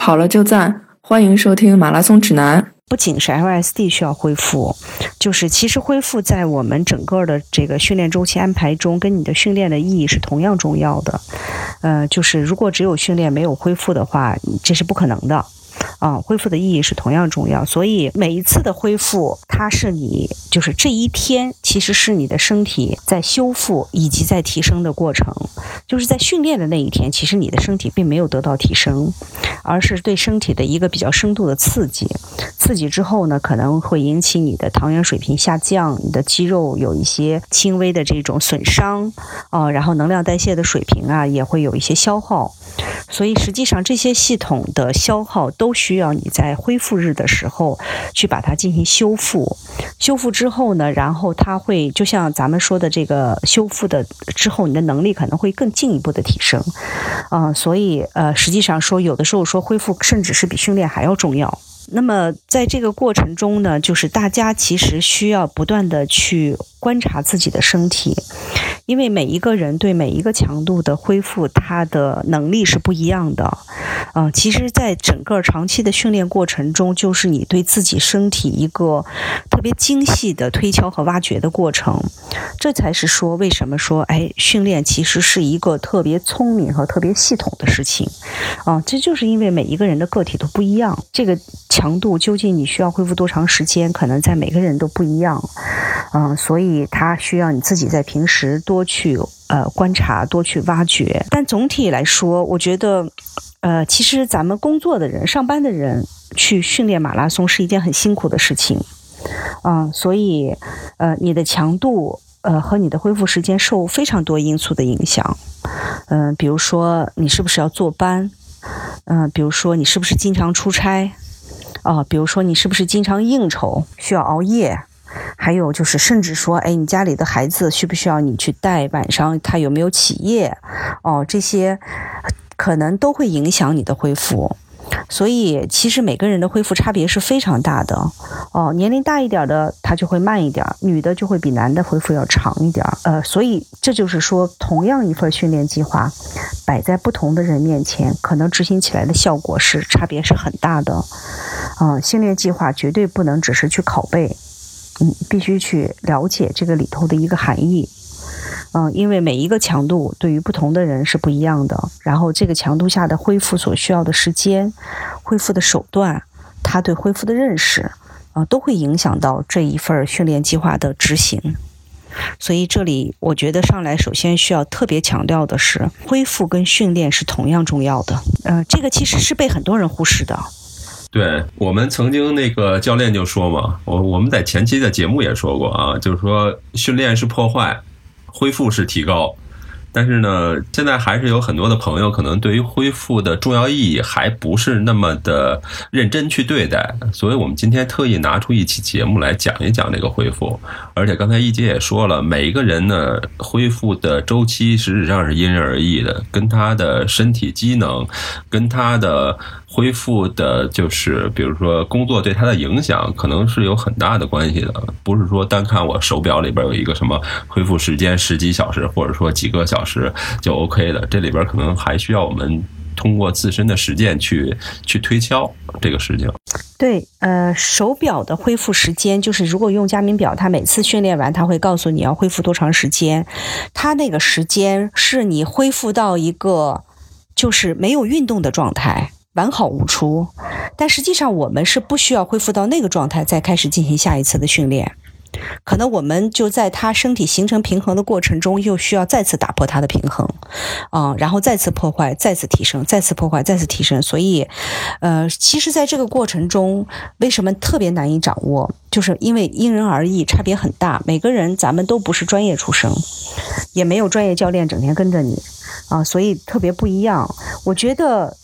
跑了就赞，欢迎收听马拉松指南。不仅是 LSD 需要恢复，就是其实恢复在我们整个的这个训练周期安排中，跟你的训练的意义是同样重要的。呃，就是如果只有训练没有恢复的话，这是不可能的。啊，恢复的意义是同样重要，所以每一次的恢复，它是你就是这一天，其实是你的身体在修复以及在提升的过程。就是在训练的那一天，其实你的身体并没有得到提升，而是对身体的一个比较深度的刺激。刺激之后呢，可能会引起你的糖原水平下降，你的肌肉有一些轻微的这种损伤，啊，然后能量代谢的水平啊也会有一些消耗。所以实际上这些系统的消耗都需要你在恢复日的时候去把它进行修复。修复之后呢，然后它会就像咱们说的这个修复的之后，你的能力可能会更进一步的提升。嗯，所以呃，实际上说有的时候说恢复甚至是比训练还要重要。那么在这个过程中呢，就是大家其实需要不断的去观察自己的身体。因为每一个人对每一个强度的恢复，他的能力是不一样的。嗯，其实，在整个长期的训练过程中，就是你对自己身体一个特别精细的推敲和挖掘的过程。这才是说，为什么说，哎，训练其实是一个特别聪明和特别系统的事情。啊，这就是因为每一个人的个体都不一样，这个强度究竟你需要恢复多长时间，可能在每个人都不一样。嗯，所以它需要你自己在平时多去呃观察，多去挖掘。但总体来说，我觉得，呃，其实咱们工作的人、上班的人去训练马拉松是一件很辛苦的事情。嗯，所以，呃，你的强度，呃，和你的恢复时间受非常多因素的影响。嗯，比如说你是不是要坐班？嗯，比如说你是不是经常出差？啊，比如说你是不是经常应酬，需要熬夜？还有就是，甚至说，哎，你家里的孩子需不需要你去带？晚上他有没有起夜？哦，这些可能都会影响你的恢复。所以，其实每个人的恢复差别是非常大的。哦，年龄大一点的他就会慢一点，女的就会比男的恢复要长一点。呃，所以这就是说，同样一份训练计划摆在不同的人面前，可能执行起来的效果是差别是很大的。嗯，训练计划绝对不能只是去拷贝。嗯，必须去了解这个里头的一个含义，嗯，因为每一个强度对于不同的人是不一样的，然后这个强度下的恢复所需要的时间、恢复的手段，他对恢复的认识，啊，都会影响到这一份训练计划的执行。所以这里我觉得上来首先需要特别强调的是，恢复跟训练是同样重要的。呃，这个其实是被很多人忽视的。对我们曾经那个教练就说嘛，我我们在前期的节目也说过啊，就是说训练是破坏，恢复是提高。但是呢，现在还是有很多的朋友可能对于恢复的重要意义还不是那么的认真去对待，所以我们今天特意拿出一期节目来讲一讲这个恢复。而且刚才一姐也说了，每一个人呢恢复的周期实际上是因人而异的，跟他的身体机能，跟他的恢复的，就是比如说工作对他的影响，可能是有很大的关系的。不是说单看我手表里边有一个什么恢复时间十几小时，或者说几个小。时就 OK 的，这里边可能还需要我们通过自身的实践去去推敲这个事情。对，呃，手表的恢复时间，就是如果用佳明表，它每次训练完，它会告诉你要恢复多长时间。它那个时间是你恢复到一个就是没有运动的状态，完好无出。但实际上，我们是不需要恢复到那个状态再开始进行下一次的训练。可能我们就在他身体形成平衡的过程中，又需要再次打破他的平衡，啊，然后再次破坏，再次提升，再次破坏，再次提升。所以，呃，其实，在这个过程中，为什么特别难以掌握？就是因为因人而异，差别很大。每个人，咱们都不是专业出身，也没有专业教练整天跟着你，啊，所以特别不一样。我觉得。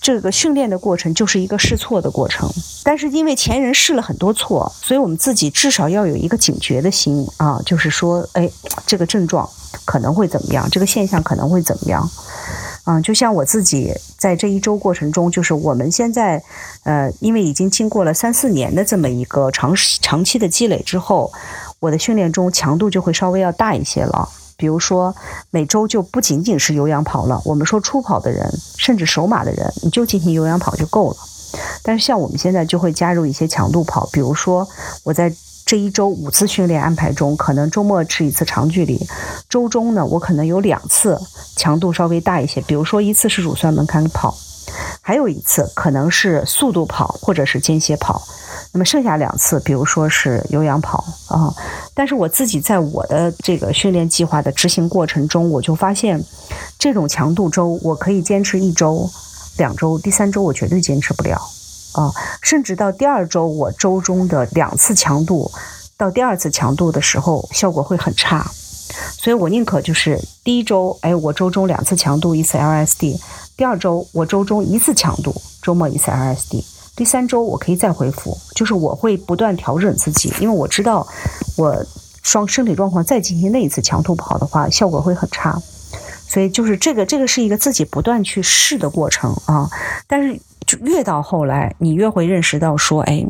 这个训练的过程就是一个试错的过程，但是因为前人试了很多错，所以我们自己至少要有一个警觉的心啊，就是说，哎，这个症状可能会怎么样，这个现象可能会怎么样，嗯，就像我自己在这一周过程中，就是我们现在，呃，因为已经经过了三四年的这么一个长长期的积累之后，我的训练中强度就会稍微要大一些了。比如说每周就不仅仅是有氧跑了，我们说初跑的人，甚至手马的人，你就进行有氧跑就够了。但是像我们现在就会加入一些强度跑，比如说我在这一周五次训练安排中，可能周末是一次长距离，周中呢我可能有两次强度稍微大一些，比如说一次是乳酸门槛跑，还有一次可能是速度跑或者是间歇跑，那么剩下两次，比如说是有氧跑啊。但是我自己在我的这个训练计划的执行过程中，我就发现，这种强度周我可以坚持一周。两周，第三周我绝对坚持不了，啊，甚至到第二周，我周中的两次强度，到第二次强度的时候，效果会很差，所以我宁可就是第一周，哎，我周中两次强度，一次 LSD；第二周我周中一次强度，周末一次 LSD；第三周我可以再恢复，就是我会不断调整自己，因为我知道我双身体状况再进行那一次强度跑的话，效果会很差。所以就是这个，这个是一个自己不断去试的过程啊。但是就越到后来，你越会认识到说，哎，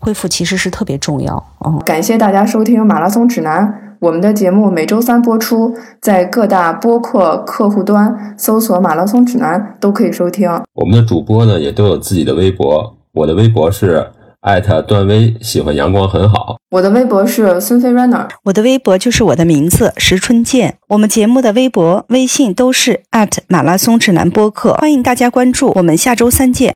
恢复其实是特别重要啊。感谢大家收听《马拉松指南》，我们的节目每周三播出，在各大播客客户端搜索“马拉松指南”都可以收听。我们的主播呢也都有自己的微博，我的微博是。艾特段威喜欢阳光很好。我的微博是孙飞 runner，我的微博就是我的名字石春健。我们节目的微博、微信都是艾特马拉松指南播客，欢迎大家关注。我们下周三见。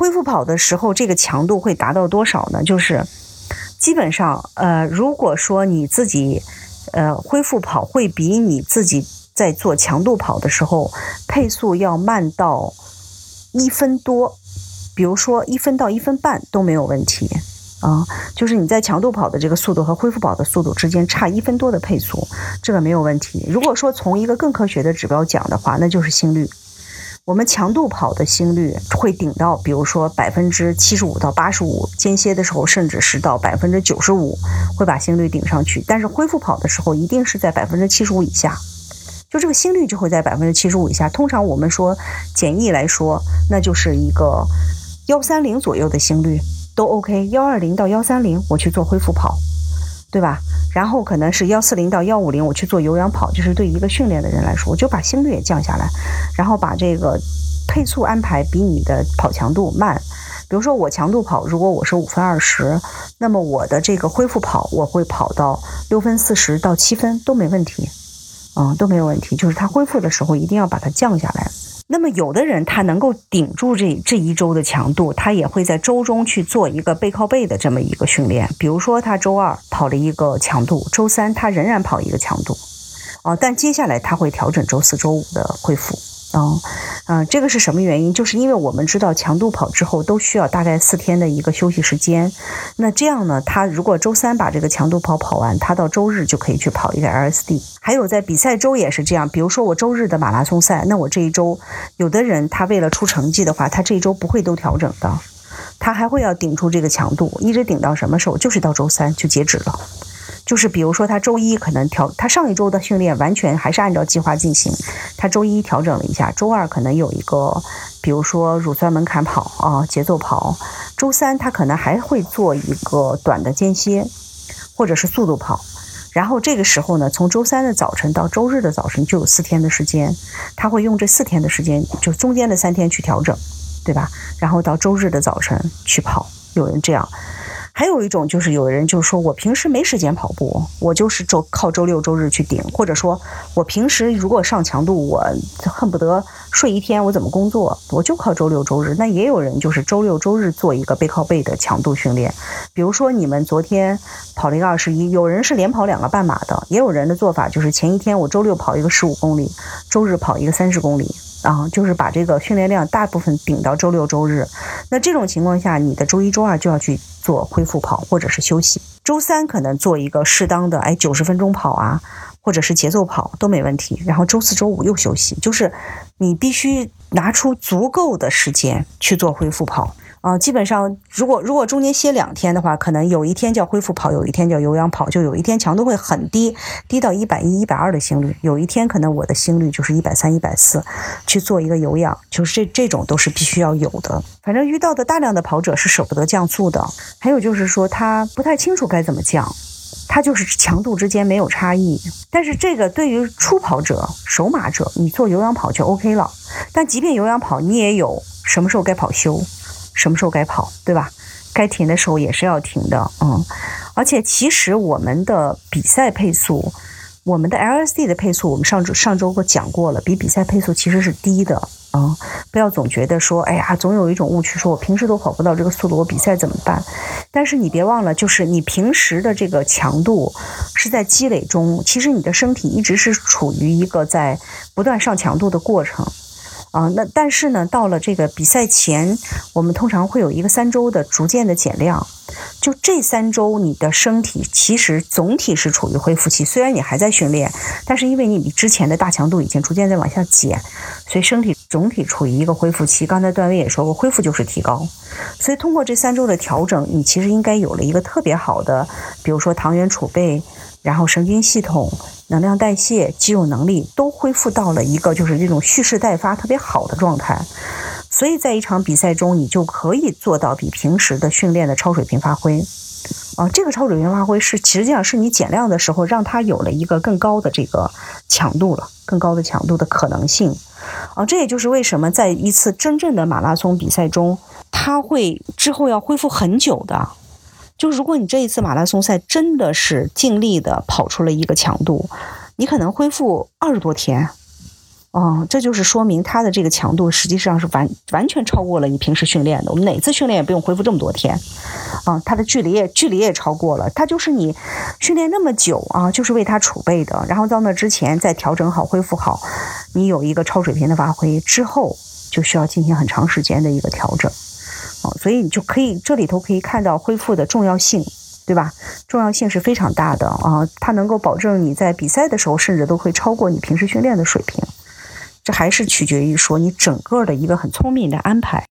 恢复跑的时候，这个强度会达到多少呢？就是基本上，呃，如果说你自己，呃，恢复跑会比你自己在做强度跑的时候配速要慢到一分多，比如说一分到一分半都没有问题。啊，就是你在强度跑的这个速度和恢复跑的速度之间差一分多的配速，这个没有问题。如果说从一个更科学的指标讲的话，那就是心率。我们强度跑的心率会顶到，比如说百分之七十五到八十五，间歇的时候甚至是到百分之九十五，会把心率顶上去。但是恢复跑的时候，一定是在百分之七十五以下，就这个心率就会在百分之七十五以下。通常我们说简易来说，那就是一个幺三零左右的心率。都 OK，幺二零到幺三零我去做恢复跑，对吧？然后可能是幺四零到幺五零我去做有氧跑，就是对一个训练的人来说，我就把心率也降下来，然后把这个配速安排比你的跑强度慢。比如说我强度跑，如果我是五分二十，那么我的这个恢复跑我会跑到六分四十到七分都没问题，嗯，都没有问题。就是它恢复的时候一定要把它降下来。那么，有的人他能够顶住这这一周的强度，他也会在周中去做一个背靠背的这么一个训练。比如说，他周二跑了一个强度，周三他仍然跑一个强度，啊，但接下来他会调整周四周五的恢复。嗯，嗯，这个是什么原因？就是因为我们知道强度跑之后都需要大概四天的一个休息时间。那这样呢，他如果周三把这个强度跑跑完，他到周日就可以去跑一个 LSD。还有在比赛周也是这样，比如说我周日的马拉松赛，那我这一周有的人他为了出成绩的话，他这一周不会都调整的，他还会要顶住这个强度，一直顶到什么时候？就是到周三就截止了。就是比如说，他周一可能调，他上一周的训练完全还是按照计划进行，他周一调整了一下，周二可能有一个，比如说乳酸门槛跑啊，节奏跑，周三他可能还会做一个短的间歇，或者是速度跑，然后这个时候呢，从周三的早晨到周日的早晨就有四天的时间，他会用这四天的时间，就中间的三天去调整，对吧？然后到周日的早晨去跑，有人这样。还有一种就是有的人就是说我平时没时间跑步，我就是周靠周六周日去顶，或者说我平时如果上强度，我恨不得睡一天，我怎么工作？我就靠周六周日。那也有人就是周六周日做一个背靠背的强度训练，比如说你们昨天跑了一个二十一，有人是连跑两个半马的，也有人的做法就是前一天我周六跑一个十五公里，周日跑一个三十公里。啊，就是把这个训练量大部分顶到周六周日，那这种情况下，你的周一周二就要去做恢复跑或者是休息，周三可能做一个适当的哎九十分钟跑啊，或者是节奏跑都没问题，然后周四周五又休息，就是你必须拿出足够的时间去做恢复跑。啊，基本上，如果如果中间歇两天的话，可能有一天叫恢复跑，有一天叫有氧跑，就有一天强度会很低，低到一百一、一百二的心率，有一天可能我的心率就是一百三、一百四，去做一个有氧，就是这这种都是必须要有的。反正遇到的大量的跑者是舍不得降速的，还有就是说他不太清楚该怎么降，他就是强度之间没有差异。但是这个对于初跑者、手马者，你做有氧跑就 OK 了。但即便有氧跑，你也有什么时候该跑休。什么时候该跑，对吧？该停的时候也是要停的，嗯。而且其实我们的比赛配速，我们的 LSD 的配速，我们上周上周我讲过了，比比赛配速其实是低的，嗯。不要总觉得说，哎呀，总有一种误区，说我平时都跑不到这个速度，我比赛怎么办？但是你别忘了，就是你平时的这个强度是在积累中，其实你的身体一直是处于一个在不断上强度的过程。啊，那但是呢，到了这个比赛前，我们通常会有一个三周的逐渐的减量。就这三周，你的身体其实总体是处于恢复期。虽然你还在训练，但是因为你比之前的大强度已经逐渐在往下减，所以身体总体处于一个恢复期。刚才段威也说过，恢复就是提高。所以通过这三周的调整，你其实应该有了一个特别好的，比如说糖原储备，然后神经系统。能量代谢、肌肉能力都恢复到了一个就是这种蓄势待发特别好的状态，所以在一场比赛中，你就可以做到比平时的训练的超水平发挥。啊，这个超水平发挥是实际上是你减量的时候让它有了一个更高的这个强度了，更高的强度的可能性。啊，这也就是为什么在一次真正的马拉松比赛中，它会之后要恢复很久的。就如果你这一次马拉松赛真的是尽力的跑出了一个强度，你可能恢复二十多天，哦，这就是说明它的这个强度实际上是完完全超过了你平时训练的。我们哪次训练也不用恢复这么多天，啊，它的距离也距离也超过了。它就是你训练那么久啊，就是为它储备的。然后到那之前再调整好、恢复好，你有一个超水平的发挥之后，就需要进行很长时间的一个调整。哦，所以你就可以这里头可以看到恢复的重要性，对吧？重要性是非常大的啊，它能够保证你在比赛的时候，甚至都会超过你平时训练的水平。这还是取决于说你整个的一个很聪明的安排。